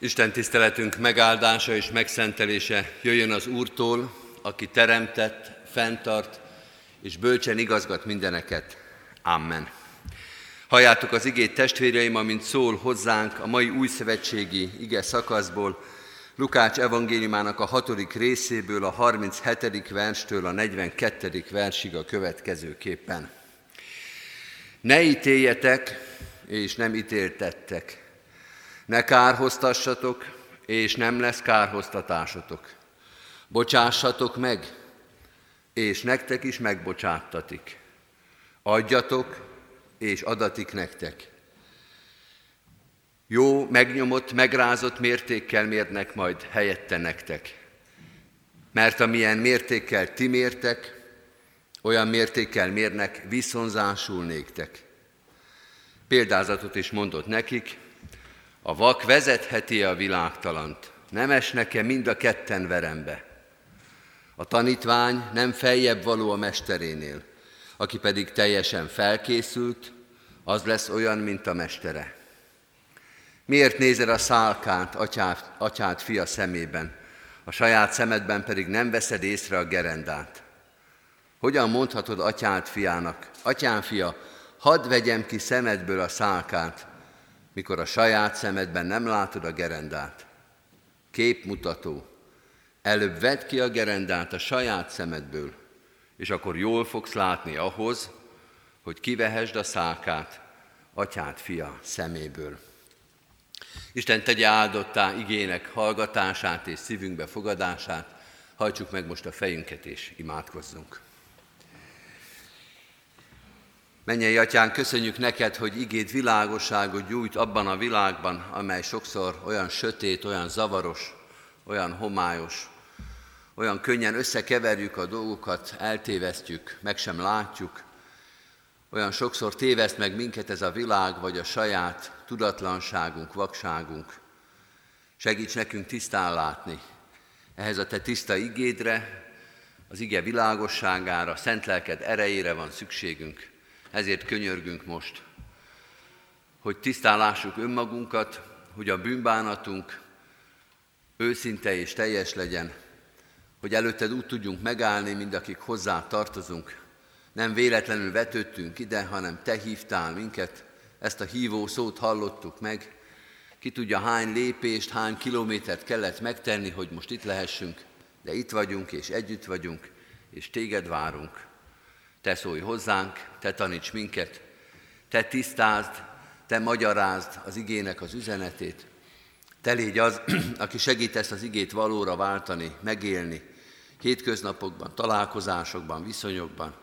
Isten tiszteletünk megáldása és megszentelése jöjjön az Úrtól, aki teremtett, fenntart és bölcsen igazgat mindeneket. Amen. Halljátok az igét testvéreim, amint szól hozzánk a mai új szövetségi ige szakaszból, Lukács evangéliumának a hatodik részéből, a 37. verstől a 42. versig a következőképpen. Ne ítéljetek, és nem ítéltettek. Ne kárhoztassatok, és nem lesz kárhoztatásotok. Bocsássatok meg, és nektek is megbocsáttatik. Adjatok, és adatik nektek. Jó, megnyomott, megrázott mértékkel mérnek majd helyette nektek. Mert amilyen mértékkel ti mértek, olyan mértékkel mérnek viszonzásul néktek. Példázatot is mondott nekik, a vak vezetheti a világtalant, nem esnek-e mind a ketten verembe. A tanítvány nem feljebb való a mesterénél, aki pedig teljesen felkészült, az lesz olyan, mint a mestere. Miért nézed a szálkánt atyát, atyát fia szemében, a saját szemedben pedig nem veszed észre a gerendát? Hogyan mondhatod atyát fiának, atyám fia, hadd vegyem ki szemedből a szálkát, mikor a saját szemedben nem látod a gerendát? Képmutató. Előbb vedd ki a gerendát a saját szemedből, és akkor jól fogsz látni ahhoz, hogy kivehesd a szálkát atyát fia szeméből. Isten tegye áldottá igének hallgatását és szívünkbe fogadását, hajtsuk meg most a fejünket és imádkozzunk. Mennyei atyán, köszönjük neked, hogy igéd világosságot gyújt abban a világban, amely sokszor olyan sötét, olyan zavaros, olyan homályos, olyan könnyen összekeverjük a dolgokat, eltévesztjük, meg sem látjuk. Olyan sokszor téveszt meg minket ez a világ, vagy a saját tudatlanságunk, vakságunk. Segíts nekünk tisztán látni. Ehhez a te tiszta igédre, az ige világosságára, szent lelked erejére van szükségünk. Ezért könyörgünk most, hogy tisztán lássuk önmagunkat, hogy a bűnbánatunk őszinte és teljes legyen, hogy előtted úgy tudjunk megállni, mind akik hozzá tartozunk. Nem véletlenül vetődtünk ide, hanem te hívtál minket, ezt a hívó szót hallottuk meg. Ki tudja, hány lépést, hány kilométert kellett megtenni, hogy most itt lehessünk, de itt vagyunk, és együtt vagyunk, és téged várunk. Te szólj hozzánk, te taníts minket, te tisztázd, te magyarázd az igének az üzenetét. Te légy az, aki segítesz az igét valóra váltani, megélni, hétköznapokban, találkozásokban, viszonyokban.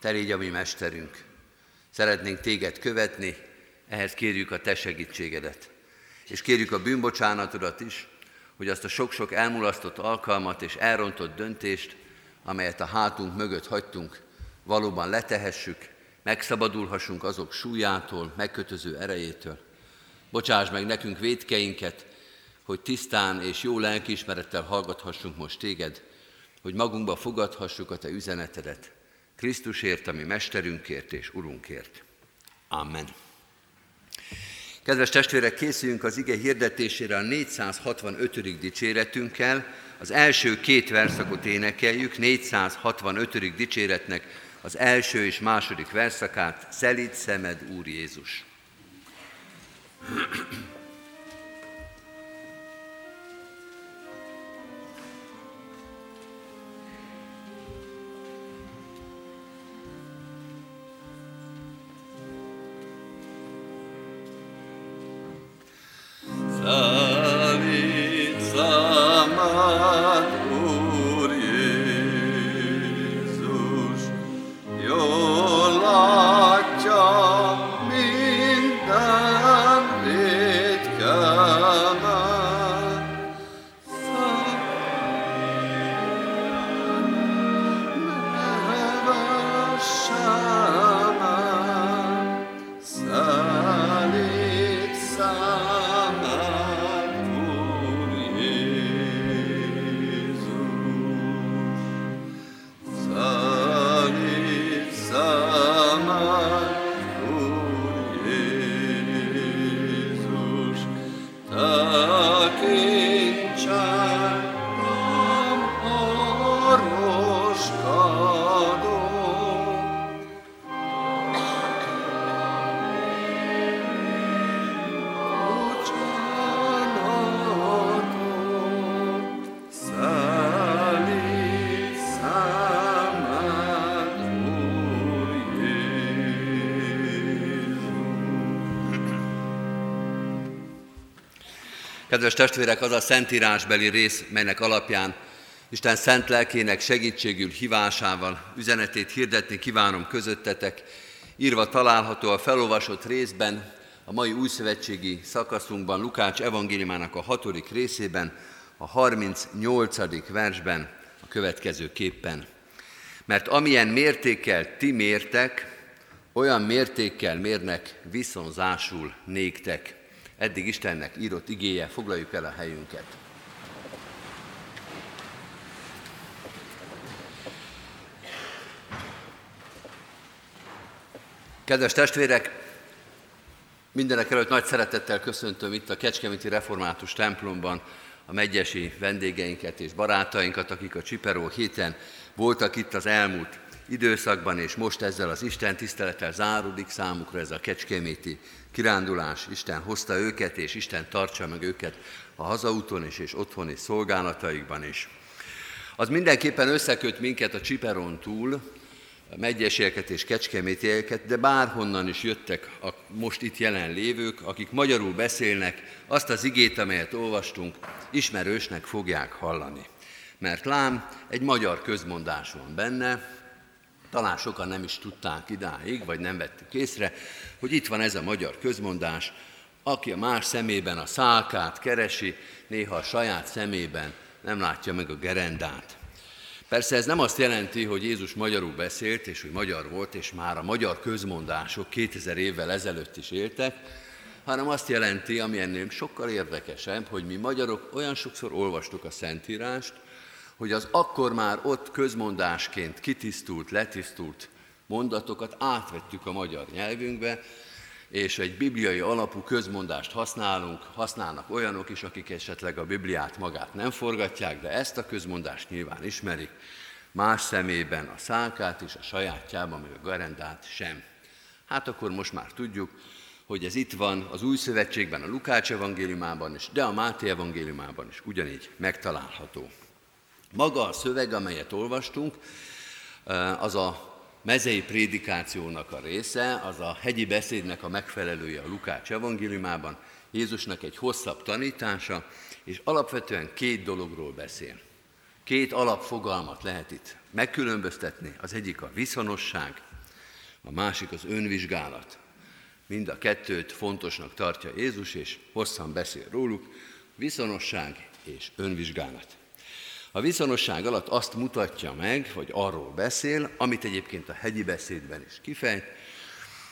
Te légy a mi mesterünk. Szeretnénk téged követni, ehhez kérjük a te segítségedet. És kérjük a bűnbocsánatodat is, hogy azt a sok-sok elmulasztott alkalmat és elrontott döntést, amelyet a hátunk mögött hagytunk, valóban letehessük, megszabadulhassunk azok súlyától, megkötöző erejétől. Bocsáss meg nekünk védkeinket, hogy tisztán és jó lelkiismerettel hallgathassunk most téged, hogy magunkba fogadhassuk a te üzenetedet. Krisztusért, ami mesterünkért és urunkért. Amen. Kedves testvérek, készüljünk az ige hirdetésére a 465. dicséretünkkel. Az első két verszakot énekeljük, 465. dicséretnek az első és második verszakát, Szelíd szemed, Úr Jézus. Salut, salut. Kedves testvérek, az a szentírásbeli rész, melynek alapján Isten szent lelkének segítségül hívásával üzenetét hirdetni kívánom közöttetek, írva található a felolvasott részben, a mai újszövetségi szakaszunkban, Lukács evangéliumának a hatodik részében, a 38. versben a következő képpen. Mert amilyen mértékkel ti mértek, olyan mértékkel mérnek viszonzásul néktek. Eddig Istennek írott igéje, foglaljuk el a helyünket. Kedves testvérek, mindenek előtt nagy szeretettel köszöntöm itt a Kecskeméti Református templomban a megyesi vendégeinket és barátainkat, akik a Csiperó héten voltak itt az elmúlt időszakban, és most ezzel az Isten tisztelettel záródik számukra ez a kecskeméti kirándulás. Isten hozta őket, és Isten tartsa meg őket a hazaúton is, és otthoni szolgálataikban is. Az mindenképpen összeköt minket a Csiperon túl, megyesieket és kecskemétieket, de bárhonnan is jöttek a most itt jelen lévők, akik magyarul beszélnek, azt az igét, amelyet olvastunk, ismerősnek fogják hallani. Mert lám, egy magyar közmondás van benne, talán sokan nem is tudták idáig, vagy nem vettük észre, hogy itt van ez a magyar közmondás, aki a más szemében a szálkát keresi, néha a saját szemében nem látja meg a gerendát. Persze ez nem azt jelenti, hogy Jézus magyarul beszélt, és hogy magyar volt, és már a magyar közmondások 2000 évvel ezelőtt is éltek, hanem azt jelenti, ami ennél sokkal érdekesebb, hogy mi magyarok olyan sokszor olvastuk a Szentírást, hogy az akkor már ott közmondásként kitisztult, letisztult mondatokat átvettük a magyar nyelvünkbe, és egy bibliai alapú közmondást használunk, használnak olyanok is, akik esetleg a Bibliát magát nem forgatják, de ezt a közmondást nyilván ismerik, más szemében a szálkát és a sajátjában, meg a garendát sem. Hát akkor most már tudjuk, hogy ez itt van az Új Szövetségben, a Lukács evangéliumában is, de a Máté evangéliumában is ugyanígy megtalálható. Maga a szöveg, amelyet olvastunk, az a mezei prédikációnak a része, az a hegyi beszédnek a megfelelője a Lukács evangéliumában, Jézusnak egy hosszabb tanítása, és alapvetően két dologról beszél. Két alapfogalmat lehet itt megkülönböztetni, az egyik a viszonosság, a másik az önvizsgálat. Mind a kettőt fontosnak tartja Jézus, és hosszan beszél róluk, viszonosság és önvizsgálat. A viszonosság alatt azt mutatja meg, vagy arról beszél, amit egyébként a hegyi beszédben is kifejt,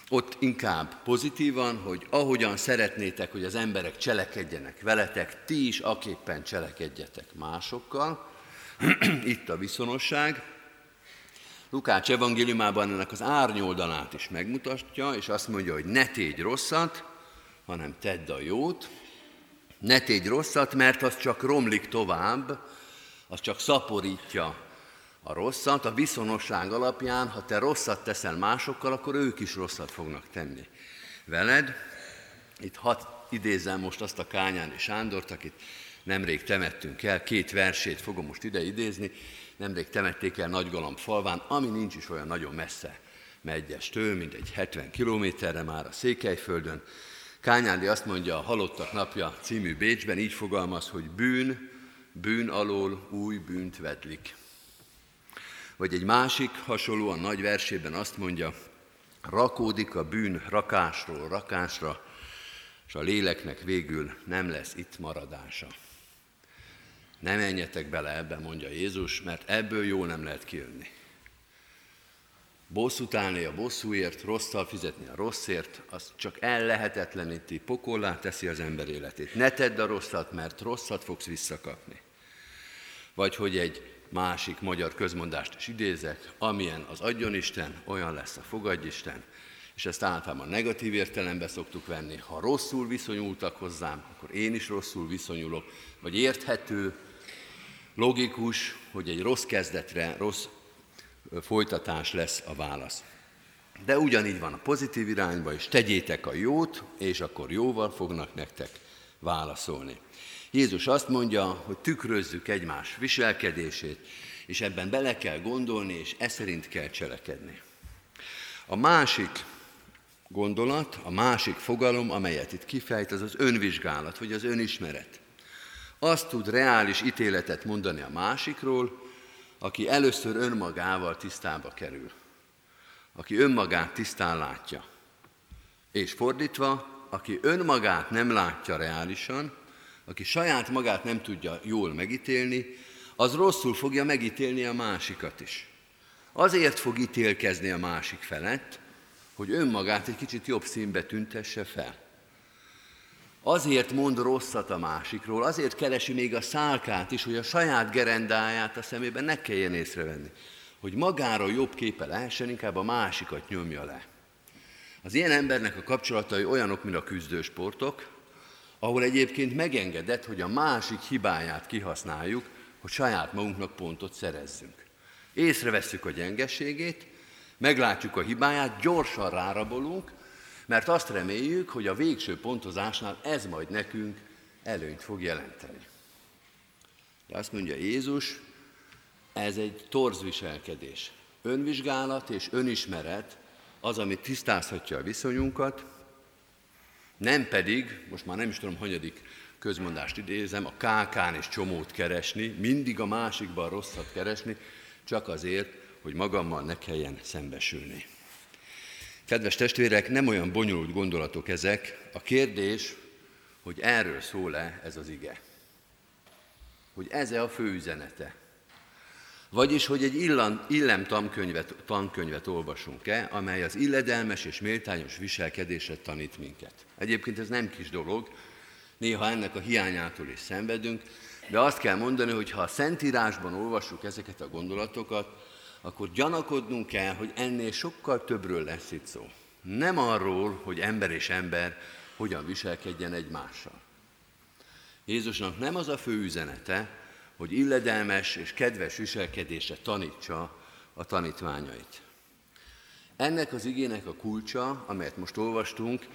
ott inkább pozitívan, hogy ahogyan szeretnétek, hogy az emberek cselekedjenek veletek, ti is aképpen cselekedjetek másokkal. Itt a viszonosság. Lukács evangéliumában ennek az árnyoldalát is megmutatja, és azt mondja, hogy ne tégy rosszat, hanem tedd a jót. Ne tégy rosszat, mert az csak romlik tovább, az csak szaporítja a rosszat. A viszonosság alapján, ha te rosszat teszel másokkal, akkor ők is rosszat fognak tenni veled. Itt hat idézem most azt a Kányáni Sándort, akit nemrég temettünk el, két versét fogom most ide idézni, nemrég temették el Nagygalamb falván, ami nincs is olyan nagyon messze Megyestől, mint egy 70 kilométerre már a Székelyföldön. Kányádi azt mondja a Halottak napja című Bécsben, így fogalmaz, hogy bűn, bűn alól új bűnt vedlik. Vagy egy másik hasonlóan nagy versében azt mondja, rakódik a bűn rakásról rakásra, és a léleknek végül nem lesz itt maradása. Ne menjetek bele ebbe, mondja Jézus, mert ebből jó nem lehet kijönni. Bosszút állni a bosszúért, rosszal fizetni a rosszért, az csak ellehetetleníti, pokollá teszi az ember életét. Ne tedd a rosszat, mert rosszat fogsz visszakapni. Vagy hogy egy másik magyar közmondást is idézek, amilyen az adjon Isten, olyan lesz a fogadj Isten, és ezt általában negatív értelembe szoktuk venni. Ha rosszul viszonyultak hozzám, akkor én is rosszul viszonyulok, vagy érthető, logikus, hogy egy rossz kezdetre rossz folytatás lesz a válasz. De ugyanígy van a pozitív irányba is, tegyétek a jót, és akkor jóval fognak nektek válaszolni. Jézus azt mondja, hogy tükrözzük egymás viselkedését, és ebben bele kell gondolni, és e szerint kell cselekedni. A másik gondolat, a másik fogalom, amelyet itt kifejt, az az önvizsgálat, vagy az önismeret. azt tud reális ítéletet mondani a másikról, aki először önmagával tisztába kerül, aki önmagát tisztán látja. És fordítva, aki önmagát nem látja reálisan, aki saját magát nem tudja jól megítélni, az rosszul fogja megítélni a másikat is. Azért fog ítélkezni a másik felett, hogy önmagát egy kicsit jobb színbe tüntesse fel. Azért mond rosszat a másikról, azért keresi még a szálkát is, hogy a saját gerendáját a szemében ne kelljen észrevenni. Hogy magára jobb képe lehessen, inkább a másikat nyomja le. Az ilyen embernek a kapcsolatai olyanok, mint a küzdősportok, ahol egyébként megengedett, hogy a másik hibáját kihasználjuk, hogy saját magunknak pontot szerezzünk. Észrevesszük a gyengeségét, meglátjuk a hibáját, gyorsan rárabolunk, mert azt reméljük, hogy a végső pontozásnál ez majd nekünk előnyt fog jelenteni. De azt mondja Jézus, ez egy torz viselkedés. Önvizsgálat és önismeret az, ami tisztázhatja a viszonyunkat, nem pedig, most már nem is tudom, hanyadik közmondást idézem, a kákán és csomót keresni, mindig a másikban rosszat keresni, csak azért, hogy magammal ne kelljen szembesülni. Kedves testvérek, nem olyan bonyolult gondolatok ezek. A kérdés, hogy erről szól-e ez az ige. Hogy ez-e a fő üzenete. Vagyis, hogy egy illan, illem tankönyvet, tankönyvet olvasunk-e, amely az illedelmes és méltányos viselkedésre tanít minket. Egyébként ez nem kis dolog, néha ennek a hiányától is szenvedünk, de azt kell mondani, hogy ha a Szentírásban olvassuk ezeket a gondolatokat, akkor gyanakodnunk kell, hogy ennél sokkal többről lesz itt szó. Nem arról, hogy ember és ember hogyan viselkedjen egymással. Jézusnak nem az a fő üzenete, hogy illedelmes és kedves viselkedésre tanítsa a tanítványait. Ennek az igének a kulcsa, amelyet most olvastunk,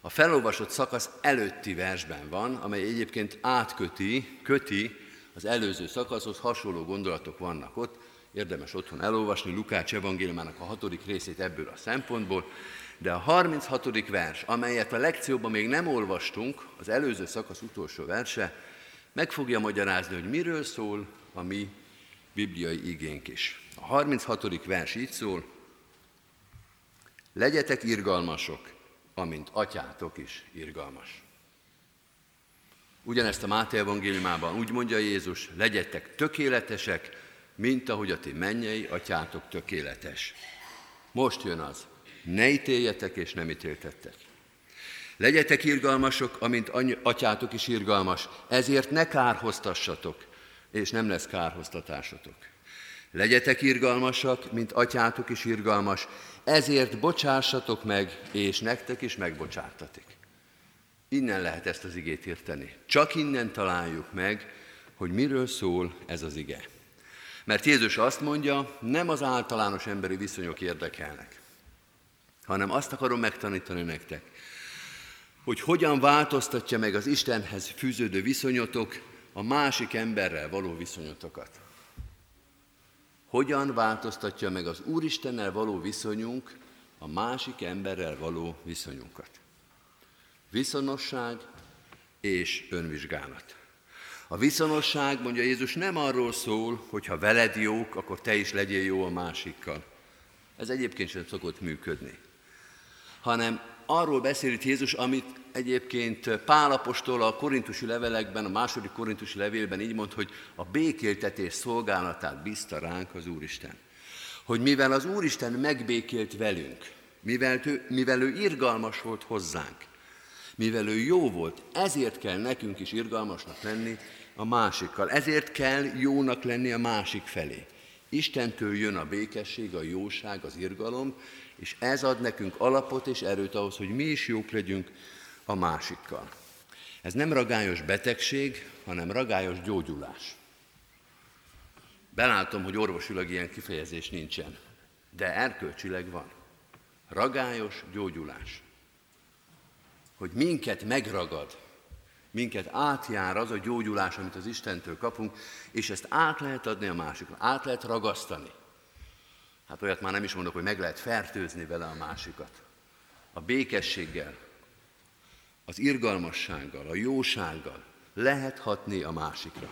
a felolvasott szakasz előtti versben van, amely egyébként átköti, köti az előző szakaszhoz, hasonló gondolatok vannak ott, érdemes otthon elolvasni Lukács evangéliumának a hatodik részét ebből a szempontból, de a 36. vers, amelyet a lekcióban még nem olvastunk, az előző szakasz utolsó verse, meg fogja magyarázni, hogy miről szól a mi bibliai igénk is. A 36. vers így szól, legyetek irgalmasok, amint atyátok is irgalmas. Ugyanezt a Máté evangéliumában úgy mondja Jézus, legyetek tökéletesek, mint ahogy a ti mennyei atyátok tökéletes. Most jön az, ne ítéljetek és nem ítéltettek. Legyetek irgalmasok, amint atyátok is irgalmas, ezért ne kárhoztassatok, és nem lesz kárhoztatásotok. Legyetek irgalmasak, mint atyátok is irgalmas, ezért bocsássatok meg, és nektek is megbocsátatik. Innen lehet ezt az igét érteni. Csak innen találjuk meg, hogy miről szól ez az ige. Mert Jézus azt mondja, nem az általános emberi viszonyok érdekelnek, hanem azt akarom megtanítani nektek, hogy hogyan változtatja meg az Istenhez fűződő viszonyotok a másik emberrel való viszonyotokat. Hogyan változtatja meg az Úristennel való viszonyunk a másik emberrel való viszonyunkat. Viszonosság és önvizsgálat. A viszonosság, mondja Jézus, nem arról szól, hogy ha veled jók, akkor te is legyél jó a másikkal. Ez egyébként sem szokott működni. Hanem arról beszél itt Jézus, amit egyébként Pálapostól a korintusi levelekben, a második korintusi levélben így mond, hogy a békéltetés szolgálatát bízta ránk az Úristen. Hogy mivel az Úristen megbékélt velünk, mivel ő, mivel ő irgalmas volt hozzánk, mivel ő jó volt, ezért kell nekünk is irgalmasnak lenni a másikkal. Ezért kell jónak lenni a másik felé. Istentől jön a békesség, a jóság, az irgalom, és ez ad nekünk alapot és erőt ahhoz, hogy mi is jók legyünk a másikkal. Ez nem ragályos betegség, hanem ragályos gyógyulás. Belátom, hogy orvosilag ilyen kifejezés nincsen, de erkölcsileg van. Ragályos gyógyulás. Hogy minket megragad, minket átjár az a gyógyulás, amit az Istentől kapunk, és ezt át lehet adni a másiknak, át lehet ragasztani. Hát olyat már nem is mondok, hogy meg lehet fertőzni vele a másikat. A békességgel, az irgalmassággal, a jósággal, Lehet hatni a másikra.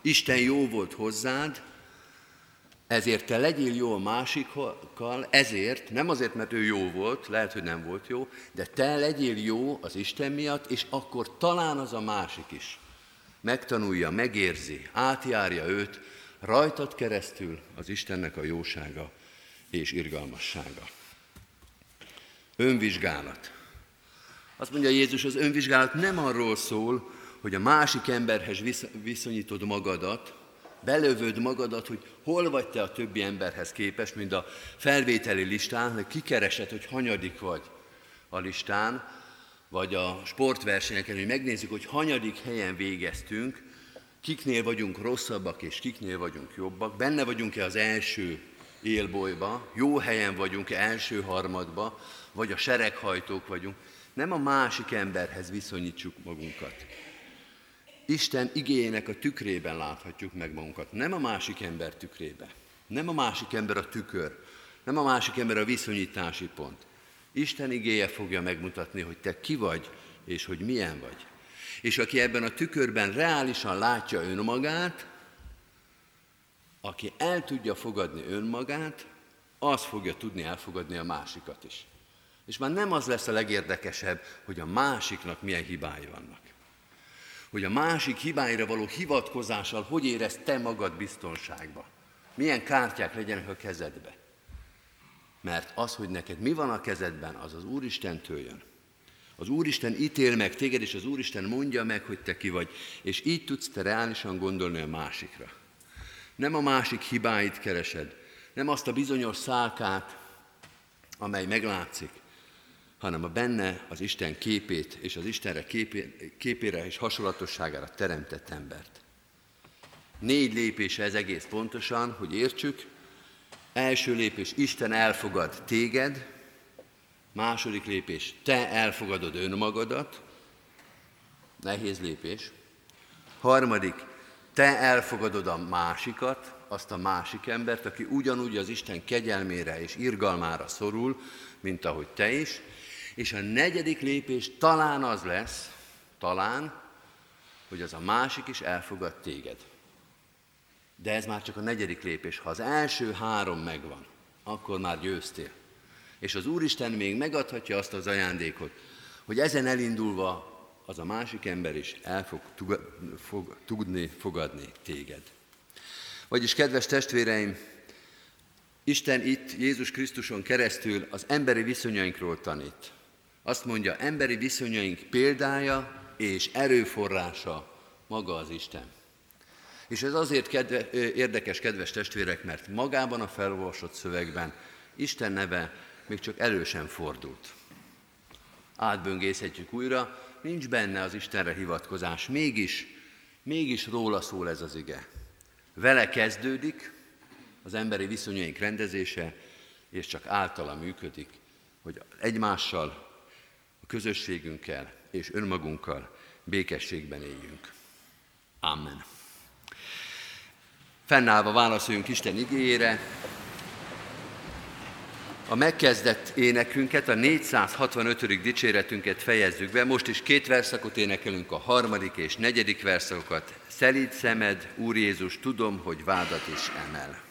Isten jó volt hozzád, ezért te legyél jó a másikkal, ezért, nem azért, mert ő jó volt, lehet, hogy nem volt jó, de te legyél jó az Isten miatt, és akkor talán az a másik is megtanulja, megérzi, átjárja őt, rajtad keresztül az Istennek a jósága és irgalmassága. Önvizsgálat. Azt mondja Jézus, az önvizsgálat nem arról szól, hogy a másik emberhez viszonyítod magadat, belövöd magadat, hogy hol vagy te a többi emberhez képest, mint a felvételi listán, hogy kikeresed, hogy hanyadik vagy a listán, vagy a sportversenyeken, hogy megnézzük, hogy hanyadik helyen végeztünk, kiknél vagyunk rosszabbak és kiknél vagyunk jobbak, benne vagyunk-e az első élbolyba, jó helyen vagyunk-e első harmadba, vagy a sereghajtók vagyunk. Nem a másik emberhez viszonyítsuk magunkat. Isten igényének a tükrében láthatjuk meg magunkat, nem a másik ember tükrébe. Nem a másik ember a tükör, nem a másik ember a viszonyítási pont. Isten igéje fogja megmutatni, hogy te ki vagy, és hogy milyen vagy. És aki ebben a tükörben reálisan látja önmagát, aki el tudja fogadni önmagát, az fogja tudni elfogadni a másikat is. És már nem az lesz a legérdekesebb, hogy a másiknak milyen hibái vannak. Hogy a másik hibáira való hivatkozással hogy érez te magad biztonságba. Milyen kártyák legyenek a kezedbe. Mert az, hogy neked mi van a kezedben, az az Úristentől jön. Az Úristen ítél meg téged, és az Úristen mondja meg, hogy te ki vagy, és így tudsz te reálisan gondolni a másikra. Nem a másik hibáit keresed, nem azt a bizonyos szálkát, amely meglátszik, hanem a benne az Isten képét és az Istenre képé, képére és hasonlatosságára teremtett embert. Négy lépése ez egész pontosan, hogy értsük, Első lépés, Isten elfogad téged. Második lépés, te elfogadod önmagadat. Nehéz lépés. Harmadik, te elfogadod a másikat, azt a másik embert, aki ugyanúgy az Isten kegyelmére és irgalmára szorul, mint ahogy te is. És a negyedik lépés talán az lesz, talán, hogy az a másik is elfogad téged. De ez már csak a negyedik lépés. Ha az első három megvan, akkor már győztél. És az Úristen még megadhatja azt az ajándékot, hogy ezen elindulva az a másik ember is el fog, fog tudni fogadni téged. Vagyis, kedves testvéreim, Isten itt Jézus Krisztuson keresztül az emberi viszonyainkról tanít. Azt mondja, emberi viszonyaink példája és erőforrása maga az Isten. És ez azért kedve, érdekes, kedves testvérek, mert magában a felolvasott szövegben Isten neve még csak erősen fordult. Átböngészhetjük újra, nincs benne az Istenre hivatkozás, mégis, mégis róla szól ez az ige. Vele kezdődik az emberi viszonyaink rendezése, és csak általa működik, hogy egymással, a közösségünkkel és önmagunkkal békességben éljünk. Amen. Fennállva válaszoljunk Isten igényére. A megkezdett énekünket, a 465. dicséretünket fejezzük be. Most is két verszakot énekelünk, a harmadik és negyedik verszakokat. Szelíd szemed, Úr Jézus, tudom, hogy vádat is emel.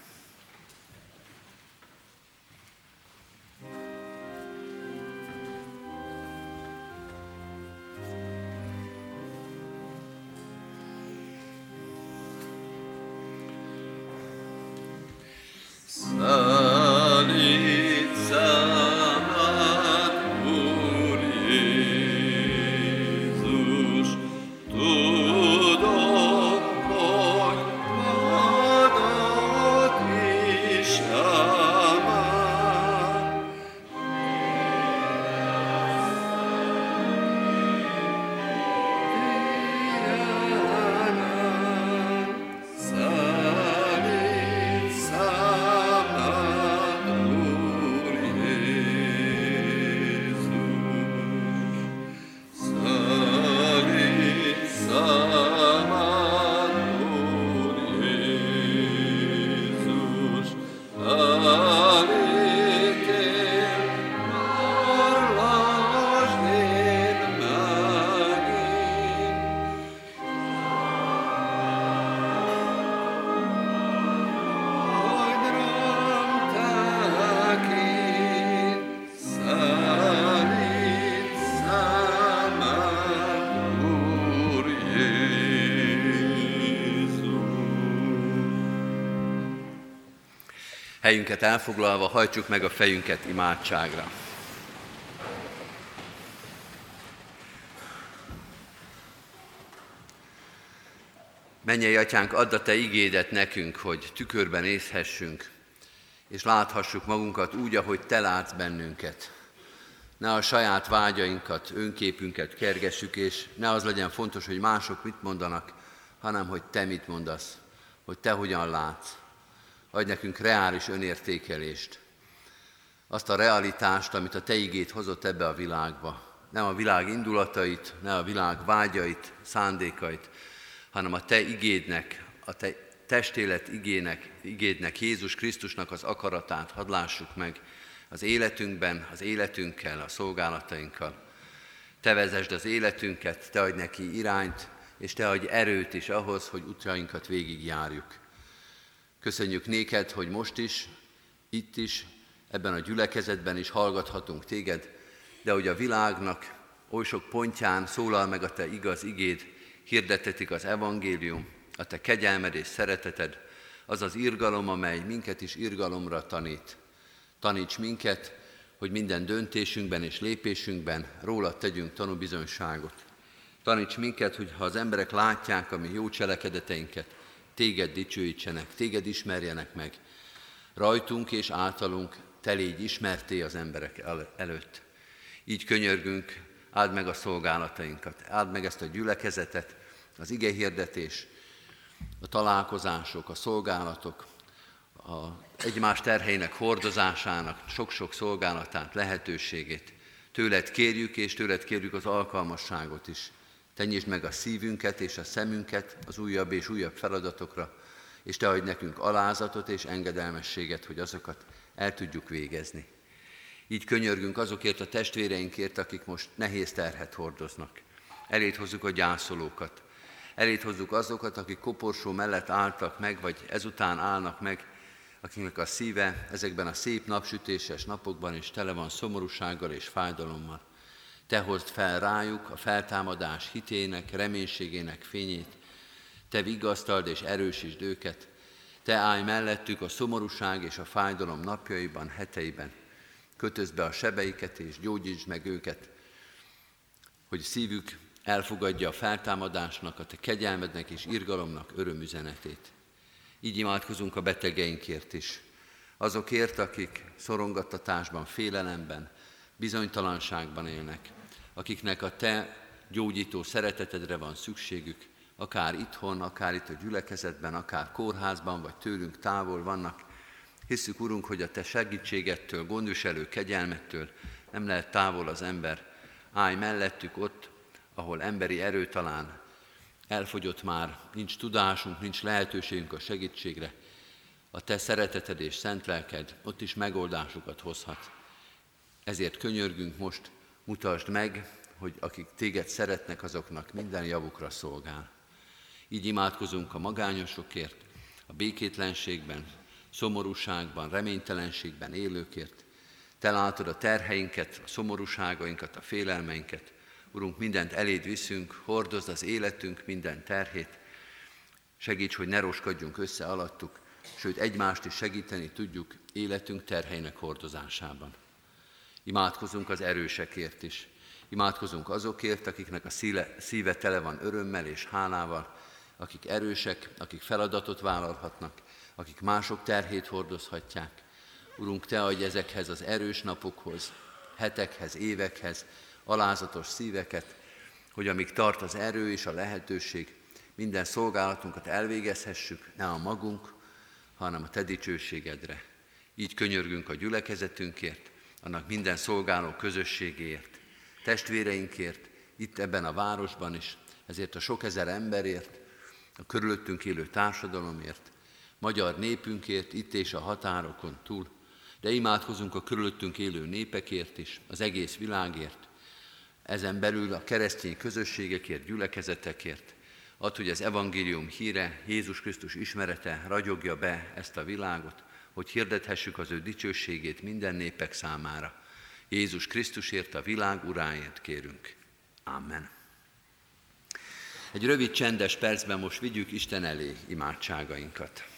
Helyünket elfoglalva hajtsuk meg a fejünket imádságra. Mennyei atyánk, add a te igédet nekünk, hogy tükörben nézhessünk, és láthassuk magunkat úgy, ahogy te látsz bennünket. Ne a saját vágyainkat, önképünket kergessük, és ne az legyen fontos, hogy mások mit mondanak, hanem hogy te mit mondasz, hogy te hogyan látsz. Adj nekünk reális önértékelést, azt a realitást, amit a Te igét hozott ebbe a világba. Nem a világ indulatait, ne a világ vágyait, szándékait, hanem a Te igédnek, a Te testélet igének, igédnek, Jézus Krisztusnak az akaratát hadd lássuk meg az életünkben, az életünkkel, a szolgálatainkkal. Te vezesd az életünket, Te adj neki irányt, és Te adj erőt is ahhoz, hogy útjainkat végigjárjuk. Köszönjük néked, hogy most is, itt is, ebben a gyülekezetben is hallgathatunk téged, de hogy a világnak oly sok pontján szólal meg a te igaz igéd, hirdetetik az evangélium, a te kegyelmed és szereteted, az az irgalom, amely minket is irgalomra tanít. Taníts minket, hogy minden döntésünkben és lépésünkben róla tegyünk tanúbizonyságot. Taníts minket, hogy ha az emberek látják a mi jó cselekedeteinket, téged dicsőítsenek, téged ismerjenek meg. Rajtunk és általunk te légy ismerté az emberek előtt. Így könyörgünk, áld meg a szolgálatainkat, áld meg ezt a gyülekezetet, az ige hirdetés, a találkozások, a szolgálatok, a egymás terheinek hordozásának, sok-sok szolgálatát, lehetőségét. Tőled kérjük, és tőled kérjük az alkalmasságot is. Tenyítsd meg a szívünket és a szemünket az újabb és újabb feladatokra, és Te adj nekünk alázatot és engedelmességet, hogy azokat el tudjuk végezni. Így könyörgünk azokért a testvéreinkért, akik most nehéz terhet hordoznak. Elét hozzuk a gyászolókat. Elét hozzuk azokat, akik koporsó mellett álltak meg, vagy ezután állnak meg, akiknek a szíve ezekben a szép napsütéses napokban is tele van szomorúsággal és fájdalommal. Te hozd fel rájuk a feltámadás hitének, reménységének fényét, Te vigasztald és erősítsd őket, Te állj mellettük a szomorúság és a fájdalom napjaiban, heteiben, kötözd be a sebeiket és gyógyítsd meg őket, hogy szívük elfogadja a feltámadásnak, a Te kegyelmednek és irgalomnak örömüzenetét. Így imádkozunk a betegeinkért is, azokért, akik szorongattatásban, félelemben, bizonytalanságban élnek, akiknek a Te gyógyító szeretetedre van szükségük, akár itthon, akár itt a gyülekezetben, akár kórházban, vagy tőlünk távol vannak. Hiszük, Urunk, hogy a Te segítségettől, gondviselő kegyelmettől nem lehet távol az ember. Állj mellettük ott, ahol emberi erő talán elfogyott már, nincs tudásunk, nincs lehetőségünk a segítségre. A Te szereteted és szent lelked ott is megoldásokat hozhat. Ezért könyörgünk most, mutasd meg, hogy akik téged szeretnek, azoknak minden javukra szolgál. Így imádkozunk a magányosokért, a békétlenségben, szomorúságban, reménytelenségben élőkért. Te látod a terheinket, a szomorúságainkat, a félelmeinket. Urunk, mindent eléd viszünk, hordozd az életünk minden terhét. Segíts, hogy ne roskadjunk össze alattuk, sőt egymást is segíteni tudjuk életünk terheinek hordozásában. Imádkozunk az erősekért is. Imádkozunk azokért, akiknek a szíle, szíve tele van örömmel és hálával, akik erősek, akik feladatot vállalhatnak, akik mások terhét hordozhatják. Urunk, Te adj ezekhez az erős napokhoz, hetekhez, évekhez, alázatos szíveket, hogy amíg tart az erő és a lehetőség, minden szolgálatunkat elvégezhessük, ne a magunk, hanem a Te dicsőségedre. Így könyörgünk a gyülekezetünkért, annak minden szolgáló közösségéért, testvéreinkért, itt ebben a városban is, ezért a sok ezer emberért, a körülöttünk élő társadalomért, magyar népünkért, itt és a határokon túl, de imádkozunk a körülöttünk élő népekért is, az egész világért, ezen belül a keresztény közösségekért, gyülekezetekért, ad, hogy az evangélium híre, Jézus Krisztus ismerete ragyogja be ezt a világot, hogy hirdethessük az ő dicsőségét minden népek számára. Jézus Krisztusért, a világ uráért kérünk. Amen. Egy rövid csendes percben most vigyük Isten elé imádságainkat.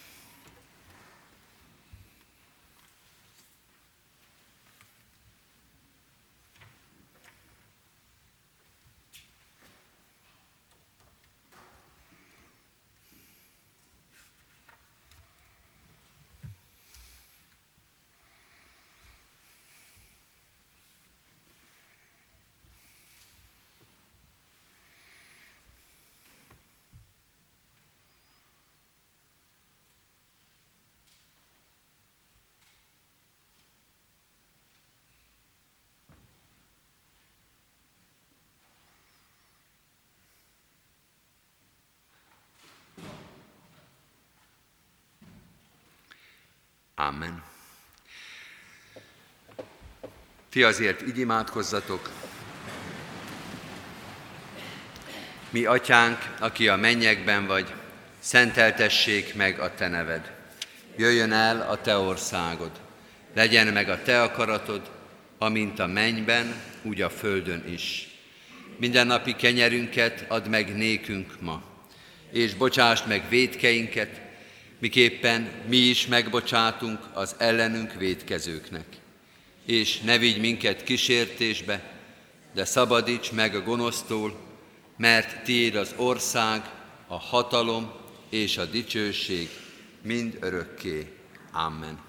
Amen. Ti azért így imádkozzatok. Mi, atyánk, aki a mennyekben vagy, szenteltessék meg a te neved. Jöjjön el a te országod. Legyen meg a te akaratod, amint a mennyben, úgy a földön is. Minden napi kenyerünket add meg nékünk ma, és bocsásd meg védkeinket, miképpen mi is megbocsátunk az ellenünk védkezőknek. És ne vigy minket kísértésbe, de szabadíts meg a gonosztól, mert tiéd az ország, a hatalom és a dicsőség mind örökké. Amen.